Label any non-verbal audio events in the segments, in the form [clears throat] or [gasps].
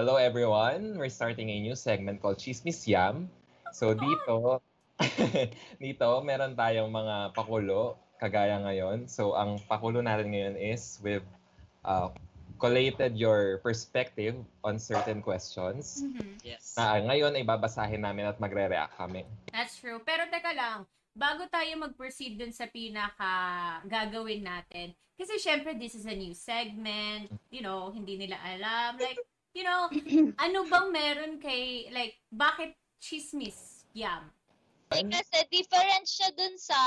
Hello everyone! We're starting a new segment called Chismis Yam. So dito, [laughs] dito meron tayong mga pakulo kagaya ngayon. So ang pakulo natin ngayon is with uh, collated your perspective on certain questions. Mhm. Yes. Na ngayon ay babasahin namin at magre-react kami. That's true. Pero teka lang, bago tayo mag-proceed dun sa pinaka gagawin natin, kasi syempre this is a new segment, you know, hindi nila alam. Like, you know, [clears throat] ano bang meron kay, like, bakit chismis? Yam. Eh, kasi different siya dun sa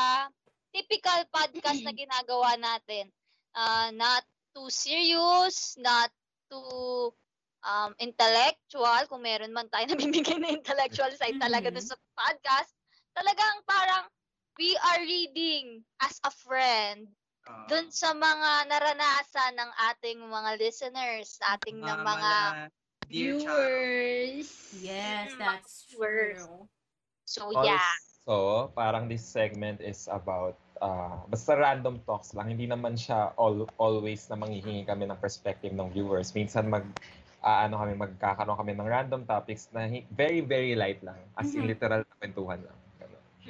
typical podcast na ginagawa natin. Ah, not too serious, not too um, intellectual, kung meron man tayo [laughs] nabibigay na intellectual side talaga dun Mhm. sa podcast. Talagang parang we are reading as a friend Ah, dun sa mga naranasan ng ating mga listeners, ating ng mga dear child. viewers. Yes, Mm, that's true. So yeah. Also, parang this segment is about uh, basta random talks lang. Hindi naman siya all, always na manghihingi kami ng perspective ng viewers. Minsan mag ah, ano kami magkakaroon kami ng random topics na hi- very very light lang. As in Mhm. literal na kwentuhan lang.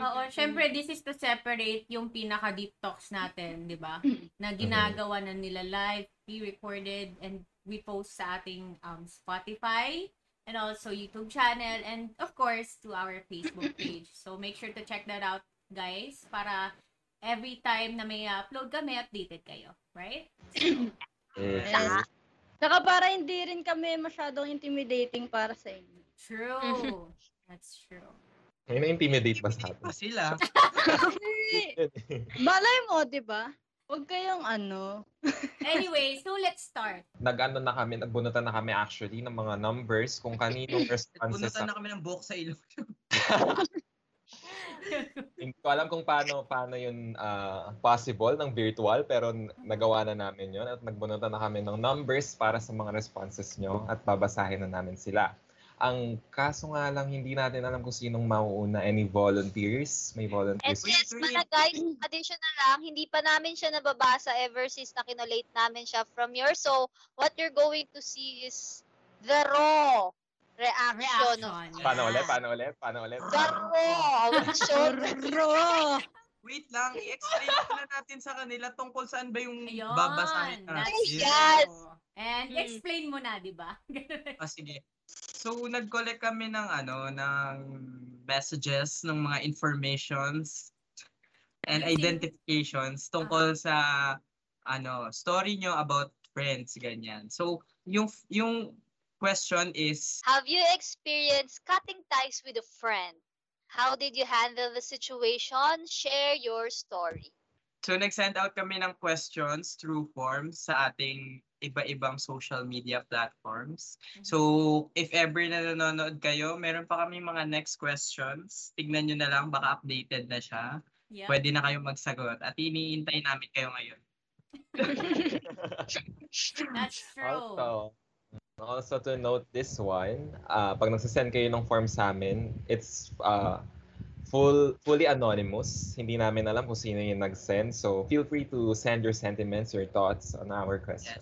Oo, syempre this is to separate yung pinaka deep talks natin, 'di ba? Na ginagawa na nila live, pre-recorded and we post sa ating um, Spotify and also YouTube channel and of course to our Facebook page. So make sure to check that out, guys, para every time na may upload kami, updated kayo, right? Eh, [clears throat] Yes. Saka para hindi rin kami masyadong intimidating para sa inyo. True. [laughs] That's true. May na-intimidate ba sa Pa atin? sila. [laughs] Malay mo, di ba? Huwag kayong ano. [laughs] Anyway, so let's start. Nag-ano na kami, nagbunutan na kami actually ng mga numbers kung kaninong responses [laughs] Punutan na kami ng buhok sa ilong. Hindi ko alam kung paano paano yun ah, possible ng virtual pero nagawa na namin yun at nagbunutan na kami ng numbers para sa mga responses nyo at babasahin na namin sila. Ang kaso nga lang hindi natin alam kung sinong mauuna. Any volunteers? May And volunteers? Wait, yes, pala guys, additional lang, hindi pa namin siya nababasa ever since na kinolate namin siya from yours. So, what you're going to see is the raw reaction. of- Reaction. Paano yeah. ulit? Paano ulit? Paano ulit? The raw reaction. [laughs] Raw! Wait lang, i-explain muna natin sa kanila tungkol saan ba yung Ayun, babasahin natin. Yes. true. And Mm. explain mo na, di ba? [laughs] Ah, sige. So, nag-collect kami ng ano, ng messages, ng mga informations and identifications tungkol sa ano, story nyo about friends, ganyan. So, yung yung question is, Have you experienced cutting ties with a friend? How did you handle the situation? Share your story. so nag-send out kami ng questions through forms sa ating iba-ibang social media platforms. So, if ever na nanonood kayo, meron pa kami mga next questions. Tignan nyo na lang, baka updated na siya. Yeah. Pwede na kayong magsagot. At iniintay namin kayo ngayon. [laughs] That's true. Also, also to note this one, uh, pag nagsasend kayo ng form sa amin, it's uh, full fully anonymous. Hindi namin alam kung sino yung nag-send. So feel free to send your sentiments, your thoughts on our question.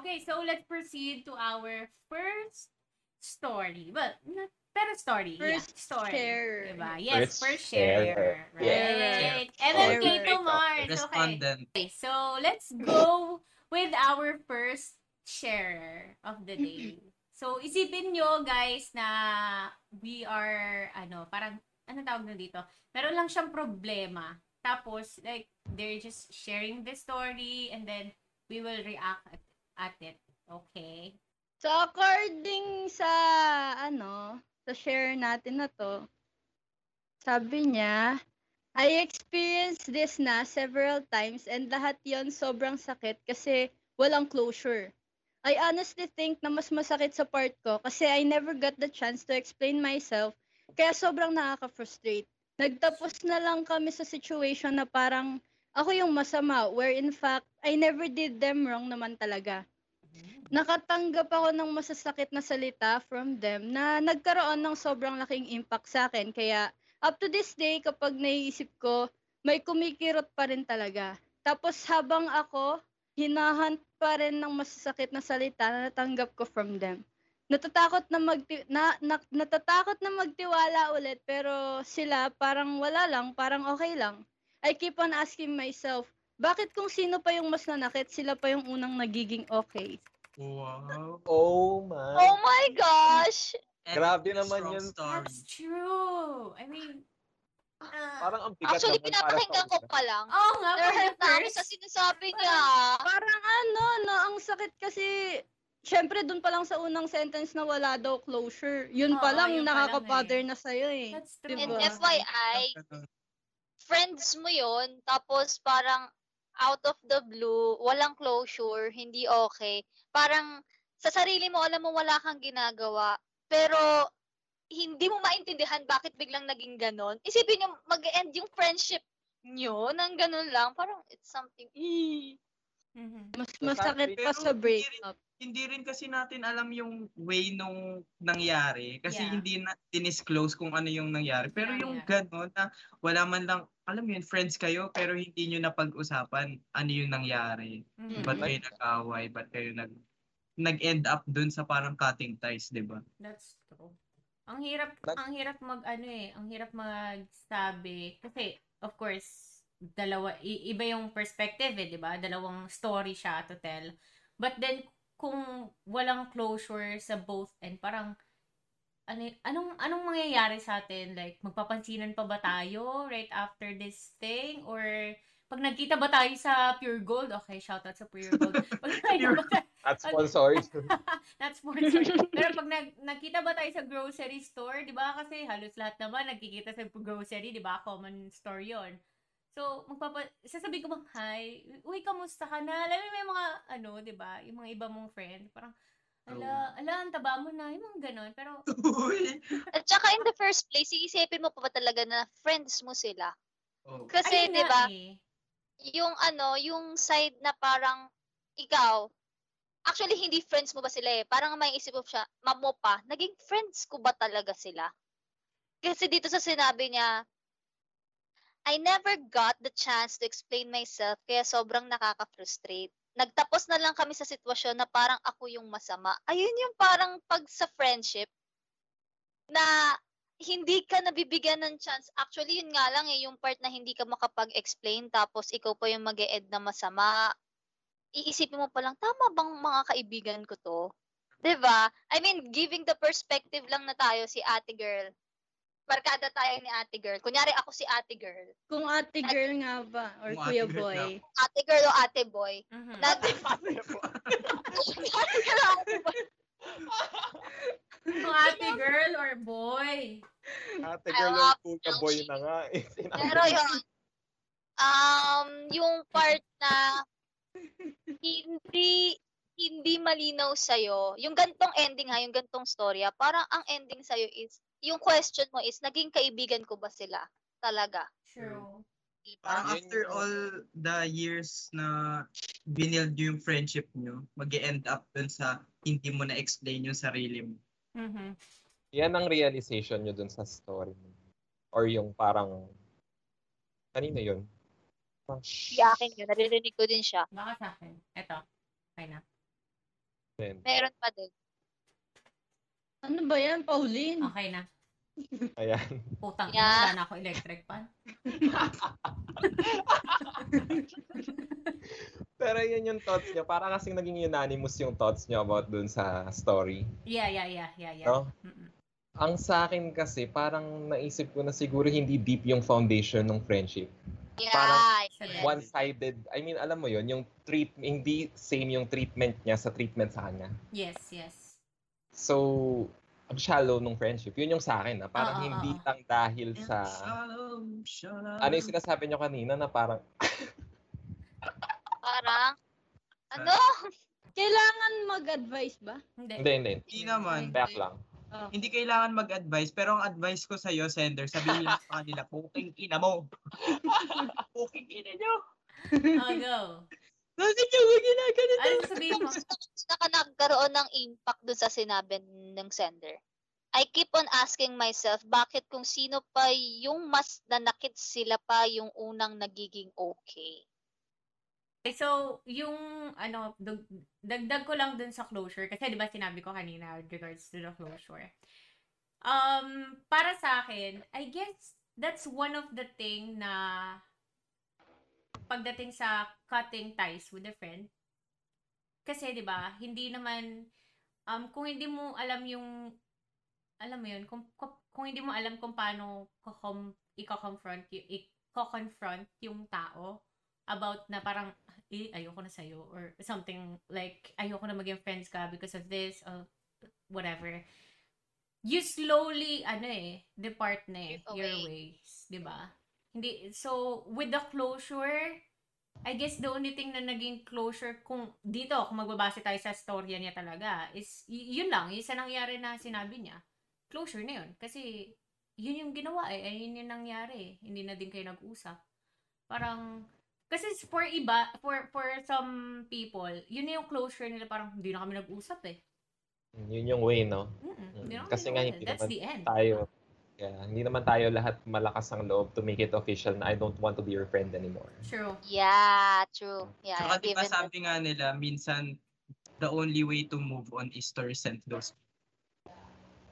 Okay, so let's proceed to our first story. Well, not pero story. First yeah, story. share. Diba? Yes, First first share. share. Yeah. Right. MMK Share. to Mars. Okay. Respondent. okay. So, let's go with our first sharer of the day. [clears throat] So, isipin nyo, guys, na we are, ano, parang, ano tawag na dito? Meron lang siyang problema. Tapos, like, they're just sharing the story and then we will react at, it. Okay? So, according sa, ano, sa share natin na to, sabi niya, I experienced this na several times and lahat yon sobrang sakit kasi walang closure. I honestly think na mas masakit sa part ko kasi I never got the chance to explain myself kaya sobrang nakaka-frustrate. Nagtapos na lang kami sa situation na parang ako yung masama where in fact I never did them wrong naman talaga nakatanggap ako ng masasakit na salita from them na nagkaroon ng sobrang laking impact sa akin. Kaya up to this day, kapag naiisip ko, may kumikirot pa rin talaga. Tapos habang ako, hinahunt pa rin ng masasakit na salita na natanggap ko from them. Natatakot na magti na, na natatakot na magtiwala ulit pero sila parang wala lang, parang okay lang. I keep on asking myself, bakit kung sino pa yung mas nanakit, sila pa yung unang nagiging okay? Wow. Oh my. Oh my gosh! Grabe Epic naman yun. Story. That's true. I mean, ah, Parang ang bigat Actually, naman para pinapakinggan sa ko pa lang. Oo nga, for Nahurt the na ako sa sinasabi niya. Parang ano, no, ang sakit kasi Siyempre, dun pa lang sa unang sentence na wala daw closure. Yun pa Oo, lang, yun pa lang nakaka-bother eh. na sa'yo eh. That's true. And Diba? FYI, friends mo yon tapos parang out of the blue, walang closure, hindi okay. Parang sa sarili mo, alam mo wala kang ginagawa, pero hindi mo maintindihan bakit biglang naging ganon. Isipin nyo, mag-end yung friendship nyo ng ganon lang. Parang it's something, "Ee." Mhm. Mas Sa masakit pa Pero sa hindi breakup. Hindi rin kasi natin alam yung way nung nangyari. Kasi Yeah. hindi na dinisclose kung ano yung nangyari. Pero Yeah, yung yeah. gano'n na wala man lang, alam yun, friends kayo, pero hindi nyo napag-usapan ano yung nangyari. Mhm. Ba't kayo nag-away? Ba't kayo nag nag-end up dun sa parang cutting ties, di ba? That's true. Ang hirap, Nag- ang hirap mag ano eh, ang hirap magsabi kasi of course dalawa iba yung perspective eh, 'di ba? Dalawang story siya to tell. But then kung walang closure sa both end, parang ano, anong anong mangyayari sa atin? Like magpapansinan pa ba tayo right after this thing or pag nagkita ba tayo sa Pure Gold? Okay, shout out sa Pure Gold. [laughs] Pag nagkita ba At sponsored. Not sponsored. [laughs] [laughs] Pero pag nag, nagkita ba tayo sa grocery store, di ba? Kasi halos lahat naman nagkikita sa grocery, di ba? Common store yon. So, magpapa... Sasabihin ko bang, hi, uy, kamusta ka na? Alam mo, may mga, ano, di ba? Yung mga iba mong friend, parang, ala, ala, ang taba mo na, yung mga ganon. Pero, Uy! At saka in the first place, iisipin mo pa ba talaga na friends mo sila? Oh. Kasi, 'di ba, eh. yung ano, yung side na parang ikaw, actually hindi friends mo ba sila eh. Parang may isip mo siya, mamo pa, naging friends ko ba talaga sila? Kasi dito sa sinabi niya, I never got the chance to explain myself kaya sobrang nakaka-frustrate. Nagtapos na lang kami sa sitwasyon na parang ako yung masama. Ayun yung parang pag sa friendship na hindi ka nabibigyan ng chance. Actually, yun nga lang eh, yung part na hindi ka makapag-explain tapos ikaw pa yung mag ed na masama. Iisipin mo pa lang, tama bang mga kaibigan ko to? 'Di ba? I mean, giving the perspective lang na tayo si ate girl. Barkada tayo ni ate girl. Kunyari ako si ate girl. Kung ate girl nga ba, or Kung kuya ate girl boy. Ate girl o ate boy. Mhm. Nag- [laughs] ate girl o ate boy. Kung ate girl or boy. Ate girl, yung kuya boy na nga. eh. [laughs] Pero yun, um, yung part na hindi hindi malinaw sa'yo, yung gantong ending ha, yung gantong storya, parang ang ending sa'yo is, yung question mo is, naging kaibigan ko ba sila? Talaga. True. Diba? Parang after all the years na binild yung friendship nyo, mag end up dun sa hindi mo na-explain yung sarili mo. Mhm. Yan ang realization nyo dun sa story mo. Or yung parang, kanina yun? Parang, Si akin yun, naririnig ko din siya. Baka sa akin. Eto. Okay na. Then, Meron pa din. Ano ba yan, Pauline? Okay na. Ayan. Putang ina, Yeah. wala na ako electric pan. [laughs] Pero yun yung thoughts nyo. Parang kasing naging unanimous yung thoughts nyo about dun sa story. Yeah, yeah, yeah, yeah, yeah. No? Mm-mm. Ang sa akin kasi, parang naisip ko na siguro hindi deep yung foundation ng friendship. Yeah. Parang. One-sided. I mean, alam mo yun, yung treat, hindi same yung treatment niya sa treatment sa kanya. Yes, yes. So, ang shallow nung friendship. Yun yung sa akin. Na parang Oo, hindi oo. lang dahil sa... Shalom, shalom. Ano yung sinasabi nyo kanina na parang... [laughs] Parang, ano? Kailangan mag-advise ba? Hindi. Hindi, hindi. Hindi naman. Back lang. Oh. Hindi kailangan mag-advise, pero ang advice ko sa'yo, sender, sabihin mo sa kanila, puking ina mo. [laughs] [laughs] puking ina nyo. Oh, go. Bakit nyo ba ginagalit? Ano sabihin mo? [laughs] Naka nagkaroon ng impact dun sa sinabi ng sender. I keep on asking myself, bakit kung sino pa yung mas nanakit sila pa yung unang nagiging okay? Okay, so, yung, ano, dag- dagdag ko lang dun sa closure, kasi di ba sinabi ko kanina with regards to the closure. Um, para sa akin, I guess, that's one of the thing na pagdating sa cutting ties with a friend. Kasi, di ba, hindi naman, um, kung hindi mo alam yung, alam mo yun, kung, kung, kung hindi mo alam kung paano kukom, i-confront, i-confront yung tao about na parang, eh, ayoko na sa'yo, or something like, ayoko na maging friends ka because of this, or whatever. You slowly, ano eh, depart na eh, your ways, di ba? Hindi, so, with the closure, I guess the only thing na naging closure, kung dito, kung magbabase tayo sa storya niya talaga, is, y- yun lang, yung sa nangyari na sinabi niya, closure na yun. Kasi, yun yung ginawa eh, ay yun yung nangyari eh. Hindi na din kayo nag-usap. Parang, kasi for iba, for for some people, yun yung closure nila, parang hindi na kami nag-usap eh. Yun yung way, no? Kami Kasi nga, hindi That's naman the end. Tayo, yeah, hindi naman tayo lahat malakas ang loob to make it official na I don't want to be your friend anymore. True. Yeah, true. Yeah, Saka di ba given sabi nga nila, minsan the only way to move on is to resent those.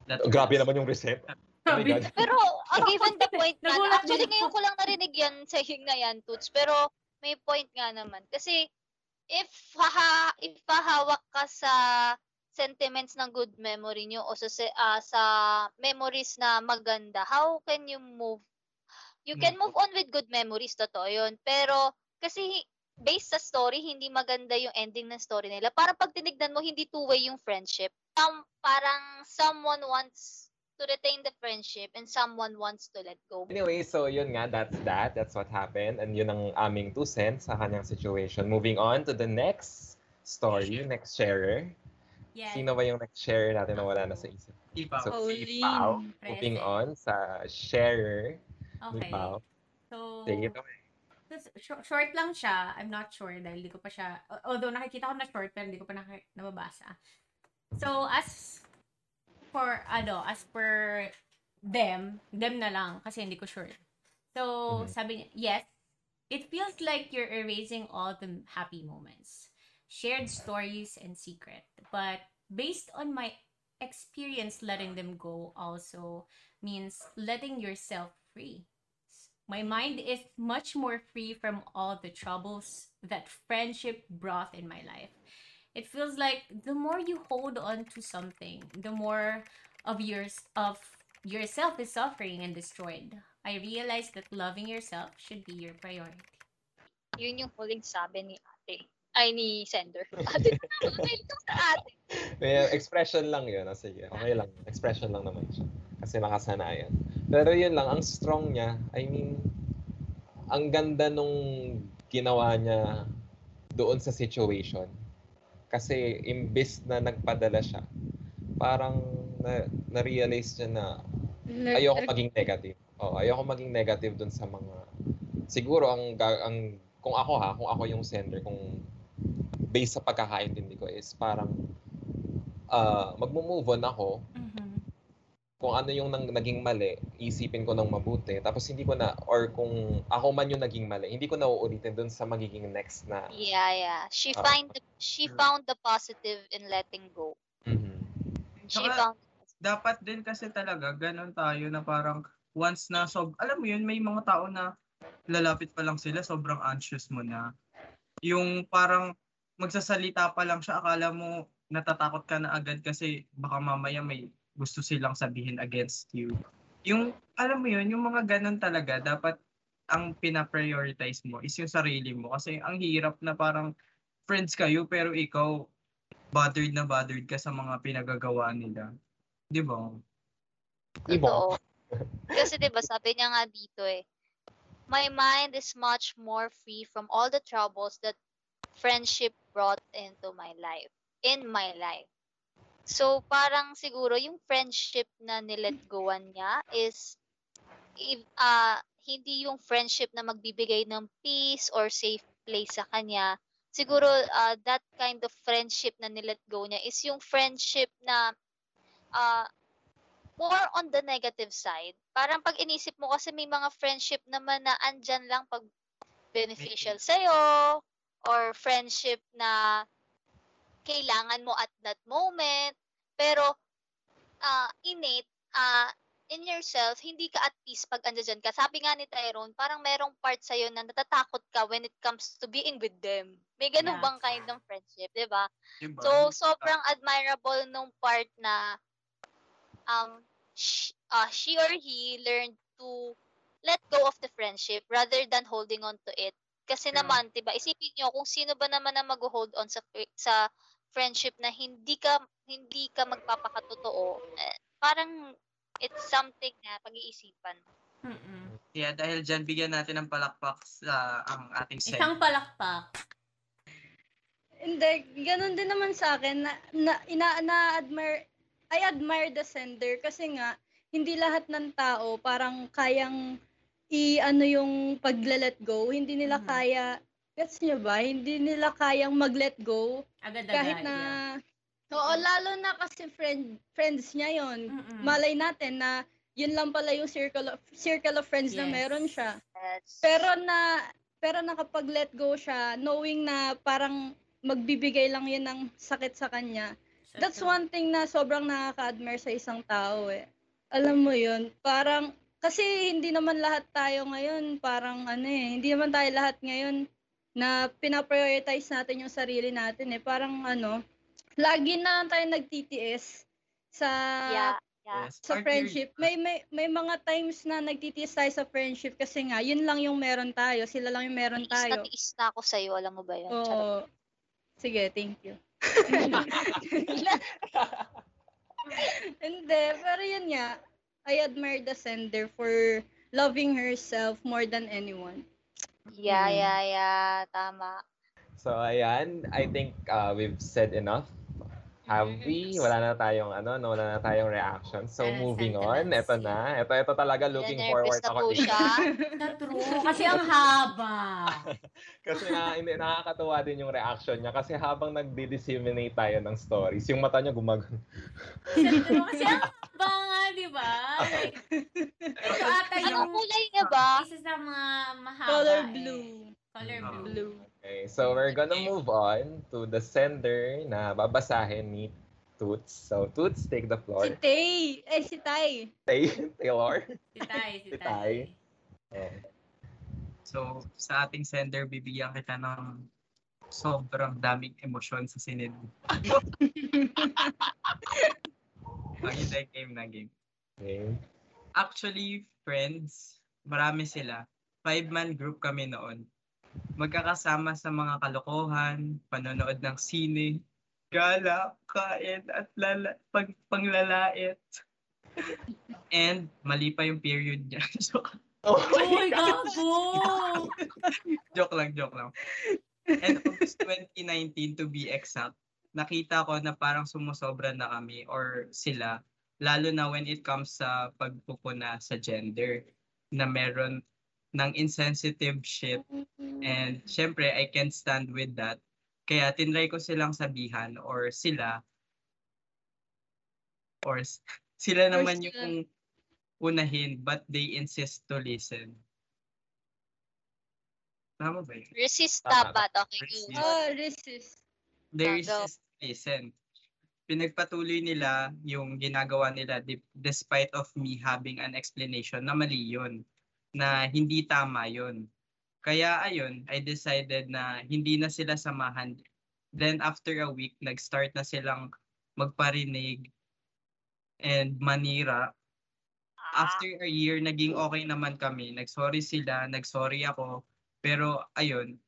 That Grabe naman yung resent. [laughs] Oh. Pero, uh, given the point nga, Nagulat actually ngayon ko lang narinig yan [laughs] sa hing na yan, Toots. Pero, may point nga naman. Kasi, if, haha, if hahawak ka sa sentiments ng good memory nyo o sa, se- ah, sa memories na maganda, how can you move? You can move on with good memories, totoo yun. Pero, kasi, based sa story, hindi maganda yung ending ng story nila. Parang pag tinignan mo, hindi two-way yung friendship. Some, parang someone wants to retain the friendship and someone wants to let go. Anyway, so yun nga, that's that. That's what happened. And yun ang aming two cents sa kanyang situation. Moving on to the next story, next sharer. Yes. Sino ba yung next sharer natin na wala na sa isip? Ba? So, si Pao. Moving on sa sharer ni Okay. Pao. So, Take it away. short, short lang siya. I'm not sure dahil di ko pa siya, although nakikita ko na short pero hindi ko pa naki, nababasa. So, as for, ano, as per them, them na lang kasi hindi ko sure. So, Mhm. sabi niya, yes, it feels like you're erasing all the happy moments, shared stories, and secret. But based on my experience, letting them go also means letting yourself free. My mind is much more free from all the troubles that friendship brought in my life. It feels like the more you hold on to something, the more of yours of yourself is suffering and destroyed. I realized that loving yourself should be your priority. Yun yung huling sabi ni ate. Ay, ni sender. Ate, okay ito sa ate. May expression lang yun. Ah, sige, okay lang. Expression lang naman siya. Kasi nakasanayan. Pero yun lang, ang strong niya. I mean, ang ganda nung ginawa niya doon sa situation. Kasi imbis na nagpadala siya, parang na, na-realize niya na ayoko maging negative. Oh, ayoko maging negative doon sa mga siguro ang ang kung ako ha, kung ako yung sender, kung based sa pagkakaintindi ko is parang ah magmo-move on ako kung ano yung nang, naging mali, isipin ko ng mabuti. Tapos hindi ko na, or kung ako man yung naging mali, hindi ko na uulitin dun sa magiging next na. Yeah, yeah. She Ah. find the, she found the positive in letting go. Mhm. She Tsaka, found dapat din kasi talaga ganun tayo na parang once na so alam mo yun may mga tao na lalapit pa lang sila sobrang anxious mo na yung parang magsasalita pa lang siya akala mo natatakot ka na agad kasi baka mamaya may gusto silang sabihin against you yung alam mo yun yung mga ganun talaga dapat ang pina-prioritize mo is yung sarili mo kasi ang hirap na parang friends kayo pero ikaw bothered na bothered ka sa mga pinagagawa nila Di ba? Ibo. Totoo. Kasi 'di ba sabi niya nga dito eh, my mind is much more free from all the troubles that friendship brought into my life, in my life. So parang siguro yung friendship na nilet goan niya is if, ah, hindi yung friendship na magbibigay ng peace or safe place sa kanya. Siguro ah, that kind of friendship na nilet go niya is yung friendship na ah more on the negative side. Parang pag inisip mo kasi may mga friendship naman na andyan lang pag beneficial sa'yo or friendship na kailangan mo at that moment. Pero uh, innate, uh, in yourself, hindi ka at peace pag andyan ka. Sabi nga ni Tyrone, parang merong part sa'yo na natatakot ka when it comes to being with them. May ganun Yeah. bang kind ng friendship, di ba? Diba? So, sobrang admirable nung part na um, sh- uh, she or he learned to let go of the friendship rather than holding on to it. Kasi Yeah. naman, 'di ba? Isipin niyo kung sino ba naman ang mag-hold on sa sa friendship na hindi ka hindi ka magpapakatotoo. Eh, parang it's something na pag-iisipan. Mm-mm. Yeah, dahil dyan, bigyan natin ng palakpak sa ang ating segment. Isang palakpak. Hindi, ganun din naman sa akin na, na, ina, na-admire, I admire the sender kasi nga, hindi lahat ng tao parang kayang i-ano yung pag-let go. Hindi nila Mhm. kaya, gets nyo ba? Hindi nila kayang mag-let go. Agad-agad. Kahit na, oo, lalo na kasi friend, friends niya yon Mm-mm. Malay natin na yun lang pala yung circle of, circle of friends na Yes. meron siya. Yes. Pero na pero nakapag-let go siya knowing na parang magbibigay lang yun ng sakit sa kanya. That's one thing na sobrang nakaka-admire sa isang tao eh. Alam mo yun, parang kasi hindi naman lahat tayo ngayon parang ano eh, hindi naman tayo lahat ngayon na pinaprioritize natin yung sarili natin eh. Parang ano, lagi na tayo nagtitiis sa yeah, yeah. Yes. sa friendship. May, may may mga times na nagtitiis tayo sa friendship kasi nga, yun lang yung meron tayo. Sila lang yung meron Tiis tayo. tiis na ako sa'yo, alam mo ba yun? Charot. Oo. Sige, thank you. [laughs] [laughs] Hindi, pero yun nga, I admire the sender for loving herself more than anyone. Yeah, Mm. yeah, yeah. Tama. So, ayan. I think uh, we've said enough. Have we? Wala na tayong ano, no, wala na tayong reaction. So, moving on. Ito na. Ito, ito talaga looking Nervous forward na ako. siya. [laughs] Na true. Kasi ang haba. [laughs] Kasi na, hindi, nakakatuwa din yung reaction niya. Kasi habang nagdi-disseminate tayo ng stories, yung mata niya gumagano. Kasi ang haba di ba? Like, [laughs] ito ata yung Anong kulay niya ba? isa sa mga mahaba. Color eh. blue. Color Ah. blue. Blue. Okay, so we're gonna move on to the sender na babasahin ni Toots. So, Toots, take the Si floor. Tay. Eh, si Tay. Tay, Taylor. Si Tay, si [laughs] Si Tay. Oh. So, sa ating sender, bibigyan kita ng sobrang daming emosyon sa sinid. [laughs] Ang game na game. Okay. Actually, friends, marami sila. Five-man group kami noon. Magkakasama sa mga kalokohan, panonood ng sine, gala, kain, at lala, pag, panglalait. And mali pa yung period niya. [laughs] so, Oh Uy, gago! [laughs] joke lang, joke lang. And August 2019 to be exact, nakita ko na parang sumusobra na kami or sila, lalo na when it comes sa pagpupuna sa gender, na meron ng insensitive shit. And syempre, I can't stand with that. Kaya tinry ko silang sabihan or sila, or [laughs] sila Or naman sila. yung unahin but they insist to listen. Tama ba yun? Resist Tama. dapat. Okay, Resist. Oh, resist. They resist to listen. Pinagpatuloy nila yung ginagawa nila despite of me having an explanation na mali yun. Na hindi tama yun. Kaya ayun, I decided na hindi na sila samahan. Then after a week, nag-start na silang magparinig and manira. Ah, After a year, naging okay naman kami. Nag-sorry sila, nag-sorry ako. Pero ayun,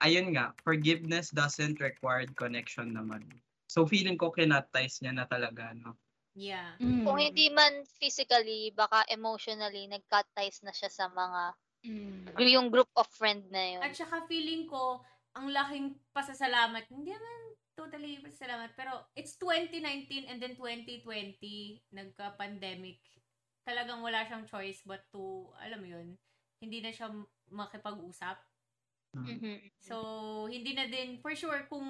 ayun nga, forgiveness doesn't require connection naman. So feeling ko kinatize niya na talaga, no? Yeah. Mm. Kung hindi man physically, baka emotionally, nag-cut ties na siya sa mga, Mm. yung group of friend na yun. At saka feeling ko, ang laking pasasalamat, hindi naman totally pasasalamat, pero it's 2019 and then 2020, nagka-pandemic. Talagang wala siyang choice but to, alam mo yun, hindi na siya makipag-usap. Mhm. So, hindi na din, for sure, kung,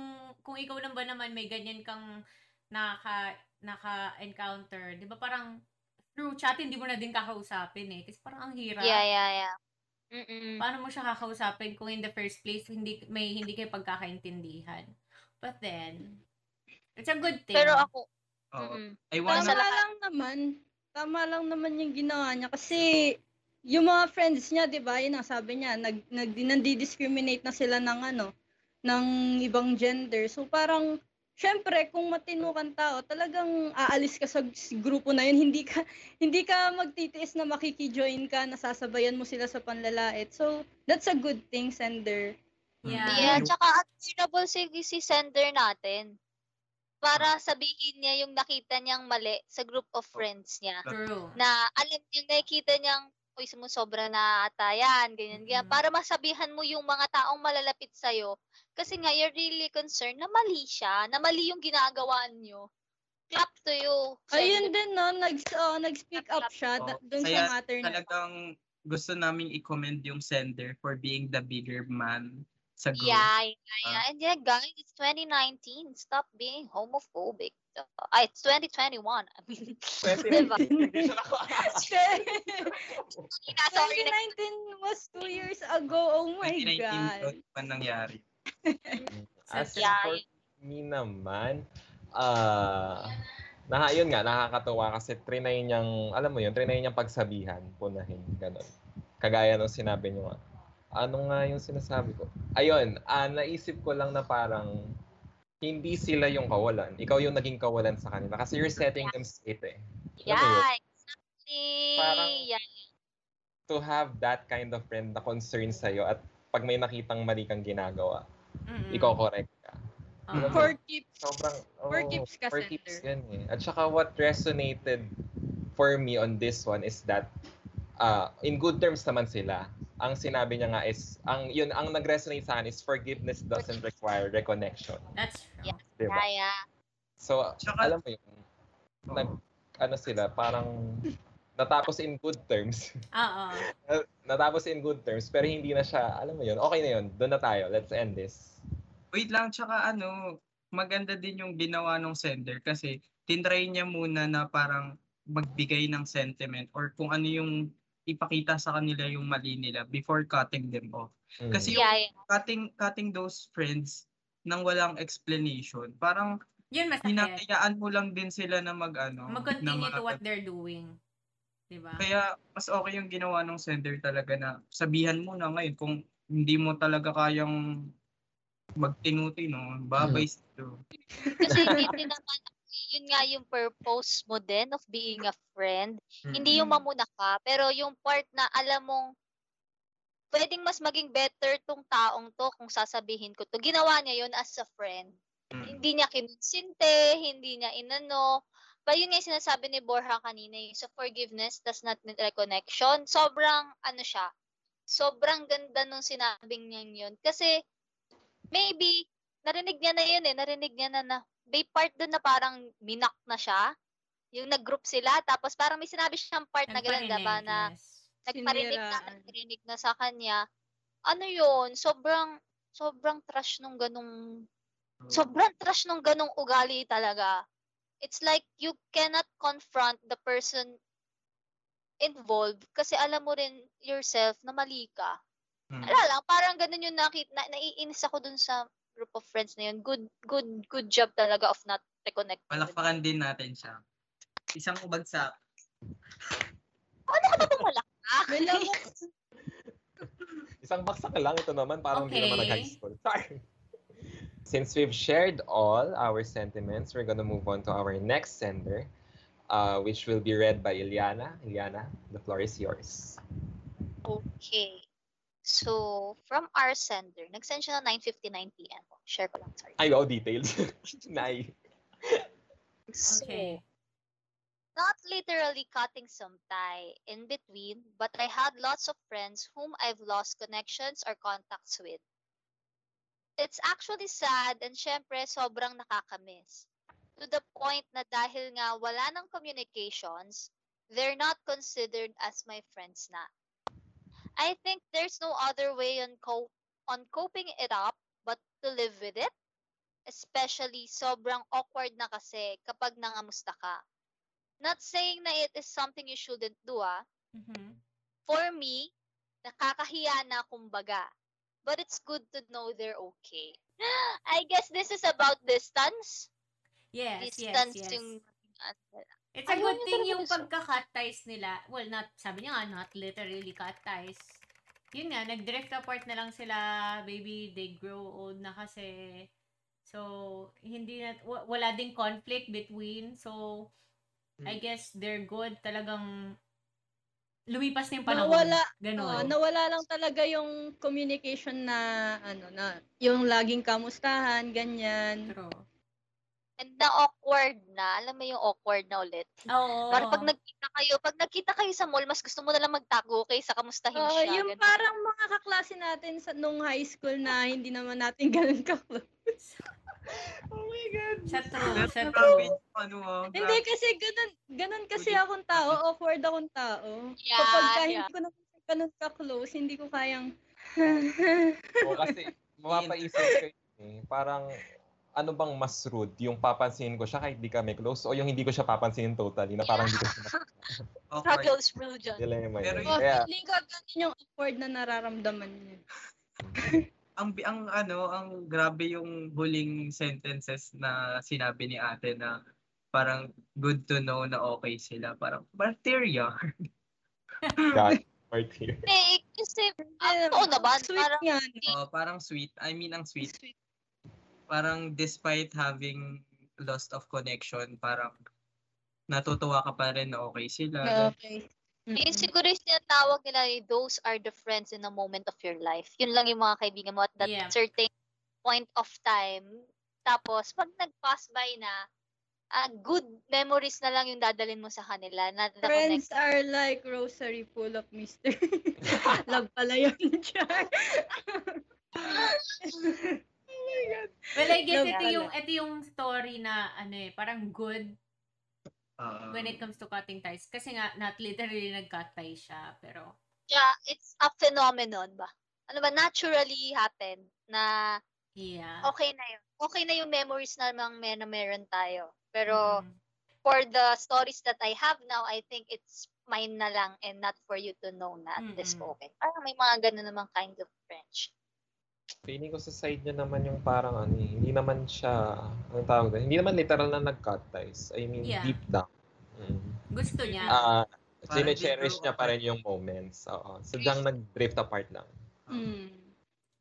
kung ikaw lang ba naman may ganyan kang nakaka, naka-encounter, di ba parang through chat, hindi mo na din kakausapin eh. Kasi parang ang hirap. Yeah, yeah, yeah. Mm-mm. Paano mo siya kakausapin kung in the first place, hindi may hindi kayo pagkakaintindihan. But then, it's a good thing. Pero ako, Oo. mm I Tama wanna, lang naman. Tama lang naman yung ginawa niya. Kasi, yung mga friends niya, di ba, yun ang sabi niya, nag, nag, nandi-discriminate na sila ng ano, ng ibang gender. So, parang, syempre, kung matino kang tao, talagang aalis ka sa grupo na yun. [laughs] Hindi ka, hindi ka magtitiis na makikijoin ka, nasasabayan mo sila sa panlalait. So, that's a good thing, Sender. Yeah. yeah, tsaka admirable si, si sender natin. Para sabihin niya yung nakita niyang mali sa group of friends niya. True. Na alam niyo, nakikita niyang, uy, sobra na ata yan, ganyan, ganyan. Mhm. Para masabihan mo yung mga taong malalapit sa'yo. Kasi nga, you're really concerned na mali siya, na mali yung ginagawa niyo. Clap to you. Ayun din, no? Nag, oh, nag-speak up siya da- dun Kaya sa matter na talagang gusto naming i-commend yung sender for being the bigger man sa group. Yeah, yeah, Ah. yeah. And yeah, guys, it's 2019. Stop being homophobic. Ay, it's 2021. I mean, 2019, hindi siya naka- sorry. 2019 was two years ago. Oh my 2019 God. pa nangyari. [laughs] As Yeah, for me naman, ah, na, yun nga, nakakatuwa kasi trinay niyang, alam mo yun, trinay niyang pagsabihan, punahin, ganun. Kagaya nung sinabi niyo nga. Ano nga yung sinasabi ko? Ayun, ah, naisip ko lang na parang hindi sila yung kawalan. Ikaw yung naging kawalan sa kanila. Kasi you're setting them straight eh. Yun? Yeah, exactly. Parang- yeah. To have that kind of friend na concern sa'yo at pag may nakitang mali kang ginagawa, Mm-mm. ikaw correct ka. Oo. For keeps. Sobrang, For oh, keeps ka, for keeps yan eh. At saka what resonated for me on this one is that uh, in good terms naman sila. Ang sinabi niya nga is, ang yun ang nag-resonate sa akin is forgiveness doesn't require reconnection. That's true. Yeah. Diba? Yeah, yeah. So, Tsaka- alam mo yun, nag, ano sila, parang natapos in good terms. Oo. [laughs] natapos in good terms, pero hindi na siya, alam mo yun, okay na yun, doon na tayo, let's end this. Wait lang, tsaka ano, maganda din yung ginawa ng sender kasi tinry niya muna na parang magbigay ng sentiment or kung ano yung ipakita sa kanila yung mali nila before cutting them off. Mm. Kasi yung Yeah, yeah. cutting cutting those friends nang walang explanation, parang Yun masakit. hinahayaan mo lang din sila na mag ano, na Mag-continue to mag- what they're doing. Diba? Kaya mas okay yung ginawa ng sender talaga na sabihan mo na ngayon kung hindi mo talaga kayang magtinuti no, babay Hmm. sa'yo. Kasi hindi naman, yun nga yung purpose mo din of being a friend. Hindi yung mamuna ka, pero yung part na alam mong pwedeng mas maging better tong taong to kung sasabihin ko to. Ginawa niya yun as a friend. Mm. Hindi niya kinunsinte, hindi niya inano. Pa yun nga yung sinasabi ni Borja kanina, yung sa forgiveness does not mean reconnection. Sobrang, ano siya, sobrang ganda nung sinabing niya yun. Kasi, maybe, narinig niya na yun eh, narinig niya na na, may part doon na parang minak na siya. Yung nag-group sila, tapos parang may sinabi siyang part na gano'n, diba, na yes. nagparinig na, nagparinig na sa kanya. Ano yun, sobrang, sobrang trash nung ganong sobrang trash nung ganong ugali talaga. It's like you cannot confront the person involved kasi alam mo rin yourself na mali ka. Mm. Wala lang, parang ganun yung nakit, na, naiinis ako dun sa group of friends na yun. Good, good, good job talaga of not reconnecting. with Palakpakan din natin siya. Isang bagsak. Ano [laughs] ka ba lang Isang baksak lang ito naman, parang hindi naman Okay. nag-high school. Sorry. Since we've shared all our sentiments, we're gonna move on to our next sender, uh, which will be read by Iliana. Iliana, the floor is yours. Okay. So, from our sender, nag-send siya na 9.59 p.m. Share ko lang, sorry. Ay, wow, details. [laughs] Nay. So, Okay. not literally cutting some tie in between, but I had lots of friends whom I've lost connections or contacts with. It's actually sad and syempre sobrang nakakamiss. To the point na dahil nga wala ng communications, they're not considered as my friends na. I think there's no other way on co- on coping it up to live with it. Especially, sobrang awkward na kasi kapag nangamusta ka. Not saying na it is something you shouldn't do, ah. Mhm. For me, nakakahiya na kumbaga. But it's good to know they're okay. [gasps] I guess this is about distance. Yes, yes, distance yes. yung... It's a Ayaw good thing yung pagka-cut ties nila. Well, not, sabi niya nga, not literally cut ties. Yun nga, nag-drift apart na lang sila, baby, they grow old na kasi. So, hindi na, wa- wala ding conflict between. So, I Hmm. guess they're good. Talagang, lumipas na yung panahon. Nawala, Ganun. Oo, nawala lang talaga yung communication na ano na yung laging kamustahan, ganyan. True. And na awkward na. Alam mo yung awkward na ulit. Oo. Parang pag nagkita kayo, pag nagkita kayo sa mall, mas gusto mo na lang magtago kaysa kamustahin Oo, siya. yung ganun. parang mga kaklase natin sa nung high school na hindi naman natin [laughs] ganun ka [laughs] Oh my God. Sa true, sa true. yung ano, ah, Hindi kasi ganun, ganun kasi akong tao, awkward akong tao. Yeah, Kapag ka yeah. hindi ko naman ganun ka-close, hindi ko kayang [laughs] O kasi, mapapaisip ko yun eh. Parang, ano bang mas rude? Yung papansinin ko siya kahit di kami close o yung hindi ko siya papansinin totally na parang hindi ko siya [laughs] Awkward. Struggles religion. dilemma Pero yun. oh, Kaya, feeling ko ganun yung awkward na nararamdaman niya. [laughs] ang ang ano, ang grabe yung huling sentences na sinabi ni ate na parang good to know na okay sila. Parang bacteria. [laughs] God, part here. Eh, kasi, Eh, oo naman, Sweet parang nga. Oh, parang sweet. I mean, ang sweet. Parang despite having lost of connection, parang natutuwa ka pa rin na okay sila. Okay. Yun Mm-mm. siguro yung tinatawag nila, eh, those are the friends in a moment of your life. Yun lang yung mga kaibigan mo at that Yeah. certain point of time. Tapos, pag nag-pass by na, ah, good memories na lang yung dadalhin mo sa kanila. The Friends connect. are like rosary full of mystery. Love [laughs] pala yun, Char. [laughs] my God. Well, I guess Love ito yung, ito yung story na, ano eh, parang good Ah, when it comes to cutting ties. Kasi nga, not literally nag-cut tie siya, pero, Yeah, it's a phenomenon ba? Ano ba, naturally happen na yeah. okay na yun. Okay na yung memories na mang mer- na meron tayo. Pero, Mm. for the stories that I have now, I think it's mine na lang and not for you to know na this Mm-mm. okay. Parang may mga ganun namang kind of friendship. Feeling ko sa side niya naman yung parang ano eh, hindi naman siya, ang tawag doon, hindi naman literal na nag-cut ties. I mean, Yeah. deep down. Mm. Gusto niya. Ah, Parang cherish di niya pa rin yung moments. Oo. Sadyang nag-drift apart lang. Mm.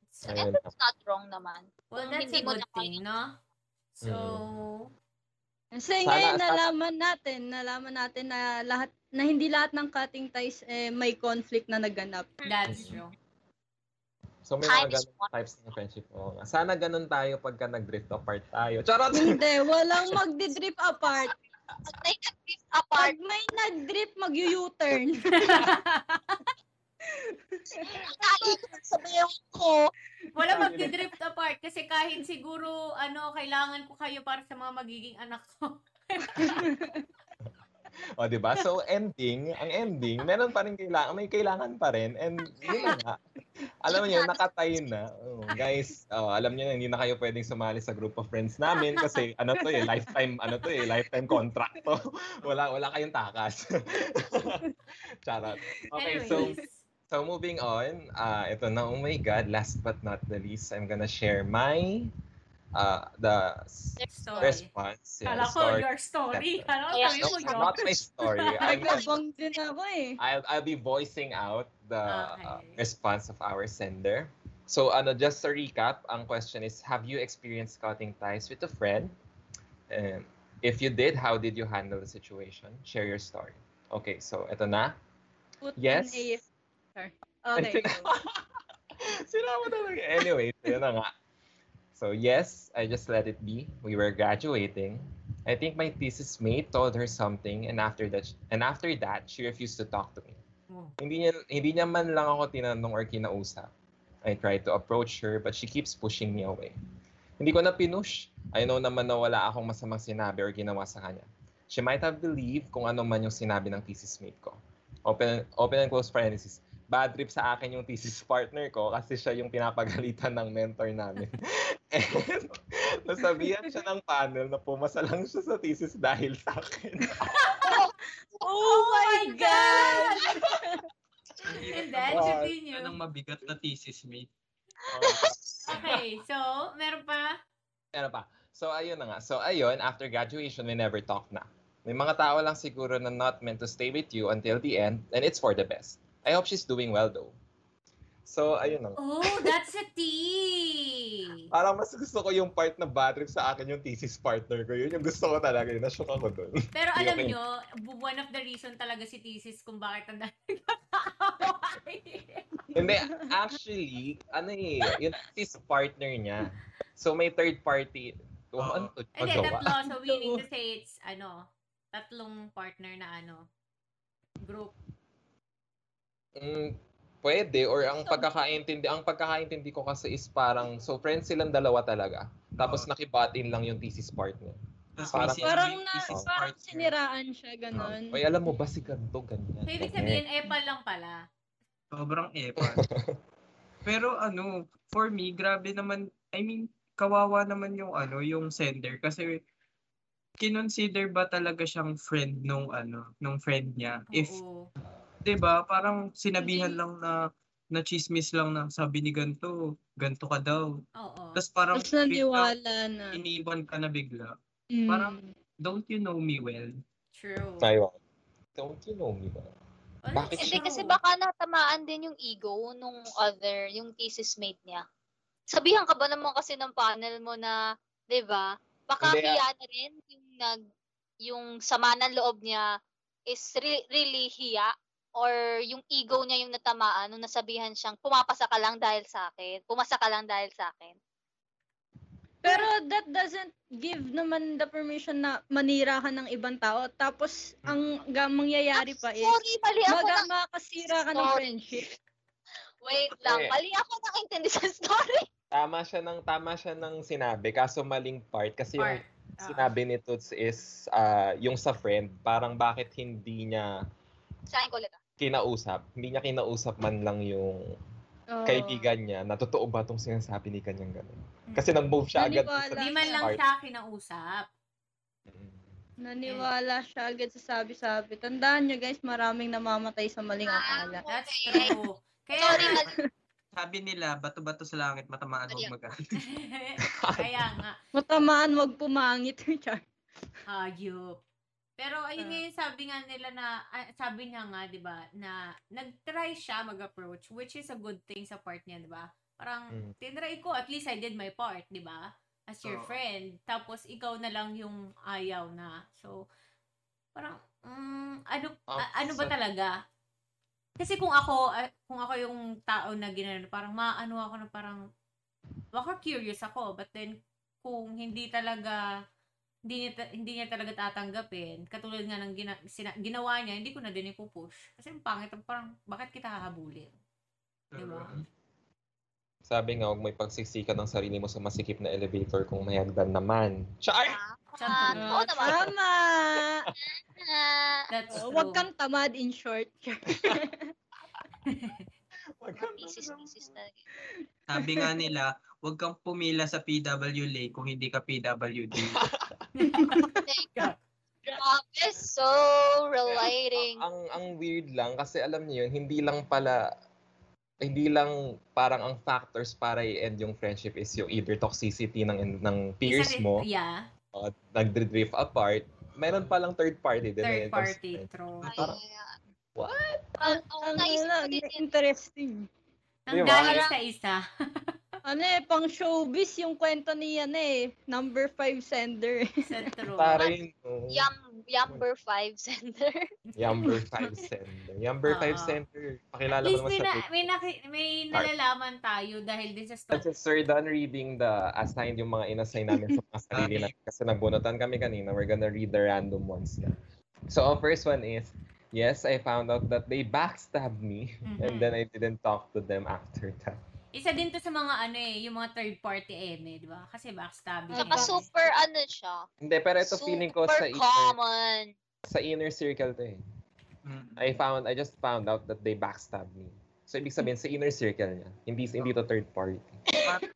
So, Ayun and it's not wrong naman. well, kung that's hindi a mo good na thing, no? So, Kasi Sana- ngayon nalaman natin, nalaman natin na lahat na hindi lahat ng cutting ties eh, may conflict na naganap. that's Mm. true. So may Time mga is ganun one. types ng friendship. Nga. Sana ganun tayo pagka nag-drift apart tayo. Charot! Hindi, walang [laughs] magdi-drip apart. Pag may nag-drift apart, Pag may nag-drip, mag-u-turn. sa [laughs] ko. Wala magdi-drift apart kasi kahit siguro ano kailangan ko kayo para sa mga magiging anak ko. [laughs] [laughs] o, di ba? So, ending, ang ending, meron pa rin kailangan, may kailangan pa rin. And, yun nga. Alam niyo, nakatayo na. Oh, guys, oh, alam niyo na, hindi na kayo pwedeng sumali sa group of friends namin kasi, ano to eh, lifetime, ano to eh, lifetime contract to. wala, wala kayong takas. [laughs] Charot. Okay, so, so moving on, uh, ito na, oh my God, last but not the least, I'm gonna share my, uh, the s- story. response. yeah, Kala ko story. your story. Kala ko Yeah, sabi No, mo not my story. I'm, Nagabang din ako eh. I'll, I'll be voicing out the uh, response of our sender. So, ano, just to recap, ang question is, have you experienced cutting ties with a friend? And if you did, how did you handle the situation? Share your story. Okay, so ito na. Put Yes. an AF. Sorry. [laughs] Okay. go. Sinama talaga. Anyway, so yun na nga. So yes, I just let it be. We were graduating. I think my thesis mate told her something and after that and after that, she refused to talk to me. Oh. Hindi niya hindi niya man lang ako tinanong or kinausap. I tried to approach her but she keeps pushing me away. Hindi ko na pinush. I know naman na wala akong masamang sinabi or ginawa sa kanya. She might have believed kung ano man yung sinabi ng thesis mate ko. Open, open and close parenthesis. Bad trip sa akin yung thesis partner ko kasi siya yung pinapagalitan ng mentor namin. [laughs] And nasabihan siya ng panel na pumasa lang siya sa thesis dahil sa akin. [laughs] Oh, my God! And then, continue. Yan ang mabigat na thesis mate. [laughs] Okay, so, meron pa? ano pa? So, ayun na nga. So, ayun, after graduation, we never talk na. May mga tao lang siguro na not meant to stay with you until the end, and it's for the best. I hope she's doing well, though. So, ayun na. Oh, that's a [laughs] tea! Parang mas gusto ko yung part na bad trip sa akin yung thesis partner ko. Yun yung gusto ko talaga. Yun, na-shock ako dun. Pero alam Okay. nyo, one of the reason talaga si thesis kung bakit ang dami. [laughs] Hindi, actually, ano eh, yung thesis partner niya. So, may third party. Oh, Oo. ano to? Hindi, tatlo. So, meaning to say it's, ano, tatlong partner na ano, group. Mm, pwede or ang pagkakaintindi ang pagkakaintindi ko kasi is parang so friends silang dalawa talaga. Tapos Oo. nakibatin lang yung thesis partner. Parang- may sinabi Parang yung na, thesis parang partner. siniraan siya, ganun. Oy, alam mo ba si ganto ganyan? So, ibig sabihin, epal lang pala. Sobrang epal. [laughs] Pero ano, for me, grabe naman, I mean, kawawa naman yung ano, yung sender kasi kinonsider ba talaga siyang friend nung ano, nung friend niya? If, Oo. 'Di ba, parang sinabihan lang na na chismis lang na sabi ni ganto, ganto ka daw. Oo. Tapos parang Tapos naniwala na. bigla, iniwan ka na bigla. Mm. parang- Don't you know me well? True. Ayun. Don't you know me ba? Oh, Bakit Hindi kasi baka natamaan din yung ego nung other, yung thesis mate niya. Sabihan ka ba naman kasi ng panel mo na, 'di ba? Baka Hindi, ah. hiya na rin yung nag yung sama ng loob niya is re- really hiya or yung ego niya yung natamaan nung nasabihan siyang pumapasa ka lang dahil sa akin. Pumasa ka lang dahil sa akin. Pero that doesn't give naman the permission na manira ka ng ibang tao. Tapos, ang mangyayari pa is, Sorry, mali ako maga na. makasira ka ng friendship. Wait lang, Okay. mali ako nakaintindi sa story. [laughs] Tama siya ng tama siya ng sinabi kaso maling part kasi Part. yung Oo. sinabi ni Toots is ah, yung sa friend parang bakit hindi niya Ah. kinausap, hindi niya kinausap man lang yung Oo. kaibigan niya na totoo ba tong sinasabi ni kanyang ganun. Mm. Kasi nag-move siya agad Naniwala. Di man lang siya kinausap. Mm. Naniwala siya agad sa sabi-sabi. Tandaan nyo guys, maraming namamatay sa maling akala. That's Okay. true. Kaya Sorry. [laughs] Sabi nila, bato-bato sa langit, matamaan huwag ah. magaan. [laughs] kaya nga, Matamaan, wag pumangit. [laughs] Char. hayop. Pero ayun nga yung sabi nga nila na, ah, sabi niya nga, di ba, na nag-try siya mag-approach, which is a good thing sa part niya, di ba? Parang, Mm. tinry ko, at least I did my part, di ba? As your Oo. friend. Tapos, ikaw na lang yung ayaw na. So, parang, mm, ano, a- ano ba talaga? Kasi kung ako, kung ako yung tao na ginano, parang maano ako na parang, baka curious ako, but then, kung hindi talaga, hindi niya, ta- hindi niya talaga tatanggapin, katulad nga ng gina, sina, ginawa niya, hindi ko na din ipupush. Kasi ang pangit, parang, bakit kita hahabulin? Diba? Sabi nga, huwag mo ipagsiksikan ng sarili mo sa masikip na elevator kung may hagdan naman. Char! Ah, oo naman. Tama! Ah, That's true. wag kang tamad in short. [laughs] thesis, thesis na. Sabi nga nila, huwag kang pumila sa PWLA kung hindi ka PWD. [laughs] [laughs] Grabe, so relating. ang ang weird lang kasi alam niyo yun, hindi lang pala hindi lang parang ang factors para i-end yung friendship is yung either toxicity ng ng peers mo, Yeah, o nagdrift apart, meron palang third party din. third party, true. Parang-. What? Ang, Ang ang ano, din yun, interesting. Nang Diba? dahil sa isa. [laughs] Ano eh, pang showbiz yung kwento niya na eh. Number 5 sender. Sa true. [laughs] Para yun, oh, Yum, Yumber 5 center. Yumber 5 center. Yumber 5 Oo. center. At Pakilala mo least naman may, sa na, may, naki- may nalalaman tayo dahil din sa story. Kasi Sir done reading the assigned yung mga inassign namin sa mga sarili [laughs] natin. Kasi nagbunutan kami kanina. We're gonna read the random ones na. So, ang first one is, yes, I found out that they backstabbed me. And Mhm. then I didn't talk to them after that. Isa din to sa mga ano eh, yung mga third party eme, di ba? Kasi backstabbing. Saka eh. super ano siya. Hindi, pero ito super feeling ko sa inner, common. sa inner circle to eh. Mm. I found, I just found out that they backstabbed me. So, ibig sabihin, sa inner circle niya. Hindi, hindi to third party.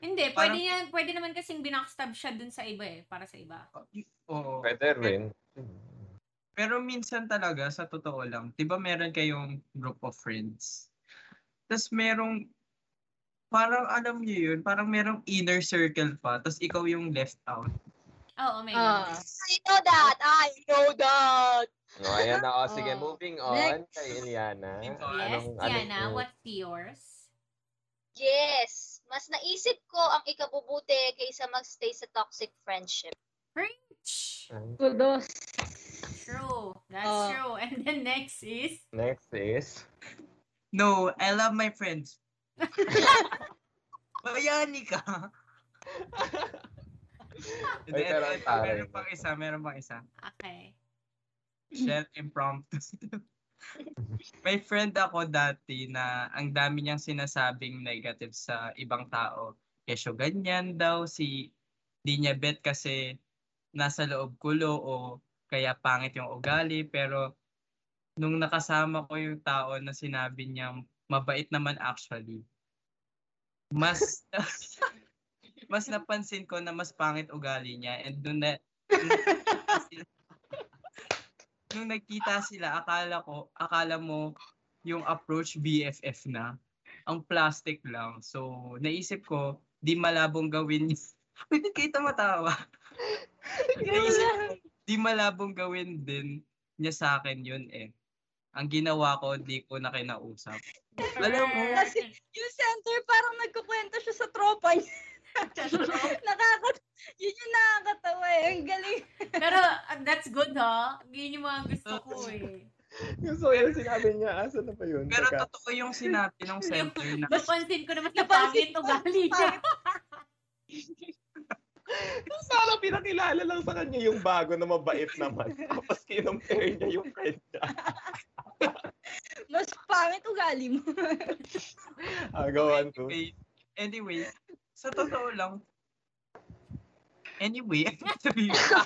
Hindi, pwede, niya, pwede naman kasing binackstab siya dun sa iba eh, para sa iba. Oo. Pwede rin. Pero minsan talaga, sa totoo lang, di ba meron kayong group of friends? Tapos merong, parang alam niyo yun, parang merong inner circle pa, tapos ikaw yung left out. Oo, may Ah. I know that. I know that. No, ayan na. O, sige, [laughs] Oh. moving on Next. kay Iliana. Yes, Anong- Tiana, anong- what's yours? Yes. Mas naisip ko ang ikabubuti kaysa magstay sa toxic friendship. Shh. Kudos. True. That's Oh. true. [laughs] And then next is, Next is... No, I love my friends. [laughs] Bayani ka. [laughs] Ay, pero ang taray meron pang isa, meron pang isa. okay. Shell impromptu. [laughs] May friend ako dati na ang dami niyang sinasabing negative sa ibang tao. Kesyo ganyan daw, si di niya bet kasi nasa loob kulo o kaya pangit yung ugali. Pero nung nakasama ko yung tao na sinabi niya mabait naman actually, mas [laughs] mas napansin ko na mas pangit ugali niya and doon na nung nagkita sila, akala ko, akala mo yung approach BFF na. Ang plastic lang. So, naisip ko, di malabong gawin. [laughs] Pwede kayo tumatawa. naisip ko, di malabong gawin din niya sa akin yun eh. Ang ginawa ko, di ko na kinausap. Alam mo, Kasi yung center parang nagkukwento siya sa tropa niya. [laughs] Nakakat yun yung nakakatawa eh. Ang galing. Pero uh, that's good ha. Yun yung mga gusto ko [laughs] eh. Gusto ko yan sinabi niya. Asa na ba yun? pero Teka. totoo yung sinabi ng center na Napansin ko na mas Napansin napangit ugali niya. [laughs] Sana pinakilala lang sa kanya yung bago na mabait naman. Tapos kinompare niya yung friend niya. Mas pangit ugali mo. [laughs] Agawan to. Anyway, anyway, sa totoo lang, anyway, [laughs] ko,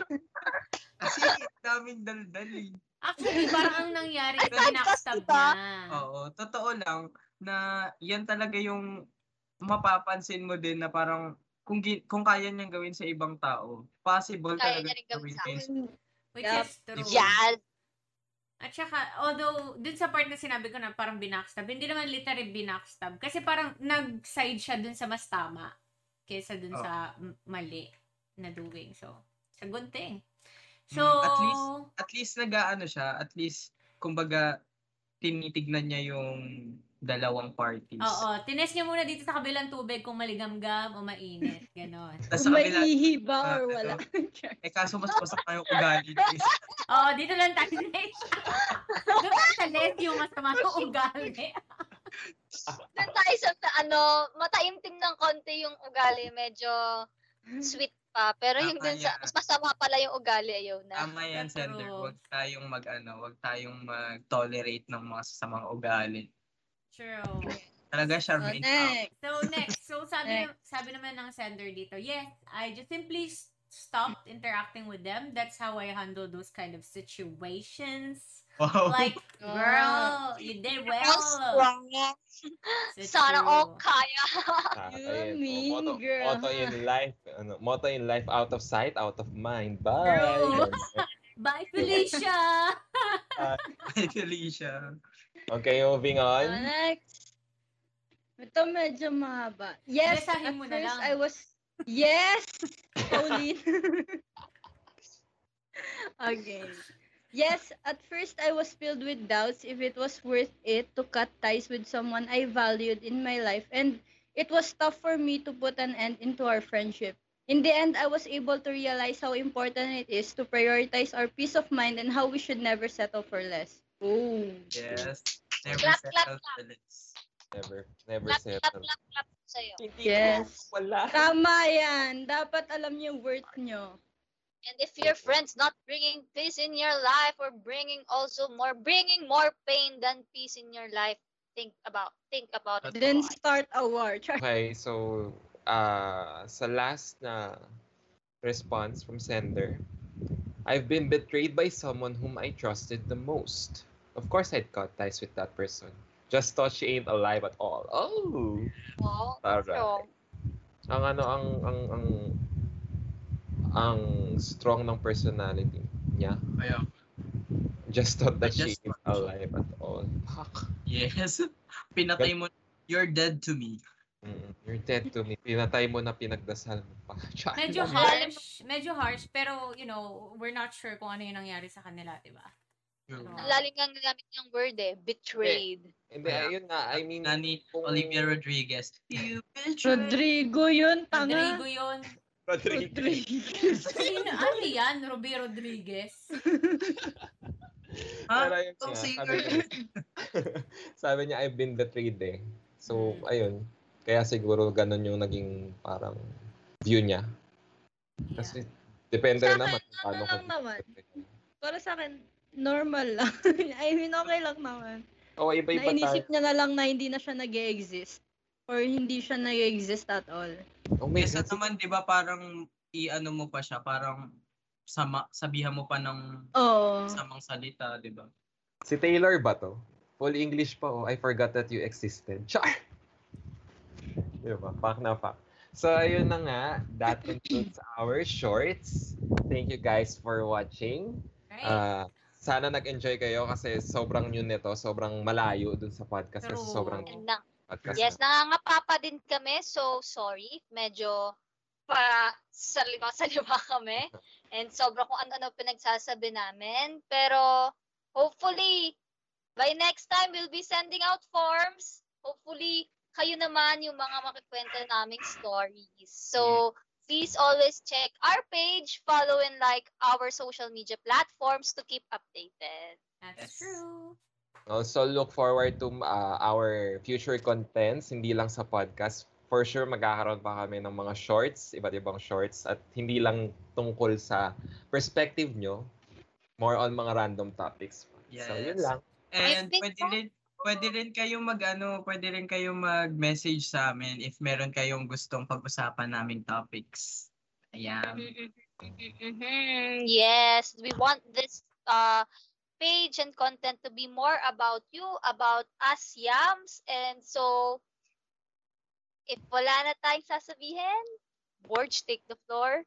kasi daming daldal eh. Actually, parang ang nangyari kita. na. Oo, totoo lang na yan talaga yung mapapansin mo din na parang kung gi- kung kaya niyang gawin sa ibang tao, possible Kaya talaga niya rin gawin sa kayo. Which Yup. is true. Yan. At saka, although, dun sa part na sinabi ko na parang binackstab, hindi naman literally binackstab. Kasi parang nag-side siya dun sa mas tama kaysa dun Oh. sa m- mali na doing. So, it's a good thing. So, Mm, at least, at least nag-ano siya, at least, kumbaga, tinitignan niya yung dalawang parties. oo, tines niya muna dito sa kabilang tubig kung maligamgam o mainit. Ganon. Kung may ihi ba Ah, or wala. eh kaso mas masama yung ugali. guys. [laughs] Oo, dito lang tayo [laughs] sa [laughs] Doon tayo sa less yung masama ng ugali. Doon tayo sa, ano, mataimtim ng konti yung ugali. Medyo sweet pa. Pero yung dun sa, mas masama pala yung ugali, ayaw na. Tama yan. Sender. Huwag tayong mag, ano, huwag tayong mag-tolerate ng mga sasamang ugali. True. Talaga, So, Charmaine. next. So next, so sabi na- sabi naman ng sender dito, yes, I just simply stopped interacting with them. That's how I handle those kind of situations. Wow. Like, girl, you did well. Sana all kaya. Ah, You ayun. mean Oh, motto, girl. motto in life, ano, motto in life, out of sight, out of mind. Bye! [laughs] Bye, Felicia! Hi, Felicia. Okay, moving So, on. next. Ito medyo mahaba. Yes, Basahin at mo na first lang. I was... Yes! Pauline. [laughs] okay. Yes, at first I was filled with doubts if it was worth it to cut ties with someone I valued in my life and it was tough for me to put an end into our friendship. In the end, I was able to realize how important it is to prioritize our peace of mind and how we should never settle for less. Oh. Yes. Never Clap, clap, settle clap. for less. Never, never Clap, clap, settle. clap, clap sa'yo. Hindi Yes. wala. Tama yan. Dapat alam niyo yung worth nyo. And if your friend's not bringing peace in your life or bringing also more, bringing more pain than peace in your life, think about, think about it. Then start a war. [laughs] Okay, so uh, sa last na response from sender, I've been betrayed by someone whom I trusted the most. Of course, I'd cut ties with that person. Just thought she ain't alive at all. Oh! Oh, Alright. Ang ano, ang, ang, ang, ang strong ng personality niya. Kaya, Just thought that she Just ain't thought. alive at all. Fuck. yes. [laughs] Pinatay mo, you're dead to me. You're dead to me. Pinatay mo na pinagdasal mo pa. [laughs] Char. Medyo harsh, medyo harsh, pero you know, we're not sure kung ano yung nangyari sa kanila, di ba? True. ang lalim nga nagamit ng word eh, betrayed. Hindi, ayun na. I mean, Nani kung- Olivia Rodriguez. You betrayed. Rodrigo yun, tanga. Rodrigo yun. Rodriguez. Rodriguez. [laughs] Sino? Ano yan? Ruby Rodriguez. Ha? Pero nga, singer. sabi niya, [laughs] sabi niya, I've been betrayed eh. So, Mm. ayun. Kaya siguro ganun yung naging parang view niya. Yeah. Kasi depende Sa rin naman kung paano ano ko lang naman. Para sa akin, normal lang. [laughs] I mean, okay lang naman. Oo, iba-iba tayo. Nainisip niya na lang na hindi na siya nag exist Or hindi siya nag exist at all. Oh, may Kesa naman, di ba, parang i-ano mo pa siya, parang sama, sabihan mo pa ng Oo. samang salita, di ba? Si Taylor ba to? Full English pa, oh. I forgot that you existed. Char! Di ba? Fact na fact. So, ayun na nga. That concludes our shorts. Thank you guys for watching. Right? Ah, sana nag-enjoy kayo kasi sobrang new nito. Sobrang malayo dun sa podcast kasi True. sobrang And na, podcast yes, na. nangangapa din kami, so sorry. Medyo pa salima-salima kami. And sobra kung ano-ano pinagsasabi namin. Pero hopefully, by next time, we'll be sending out forms. Hopefully, kayo naman yung mga makikwento naming stories. So, please always check our page, follow and like our social media platforms to keep updated. That's Yes. true. Also, look forward to ah, our future contents, hindi lang sa podcast. For sure, magkakaroon pa kami ng mga shorts, iba't ibang shorts, at hindi lang tungkol sa perspective nyo, more on mga random topics. So, yun Yes. lang. And pwede rin, pwede rin kayo mag, ano, pwede rin kayo mag-message sa amin if meron kayong gustong pag-usapan naming topics. Ayan. Mhm. Yes, we want this uh page and content to be more about you, about us yams. And so, if wala na tayong sasabihin, Borge, take the floor.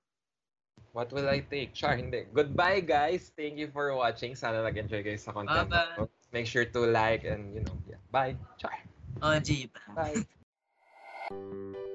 What will I take? Char, hindi. Goodbye, guys. Thank you for watching. Sana nag-enjoy kayo sa content. Bye-bye. Make sure to like and, you know, yeah. Bye. Char. Oh. Bye. [laughs]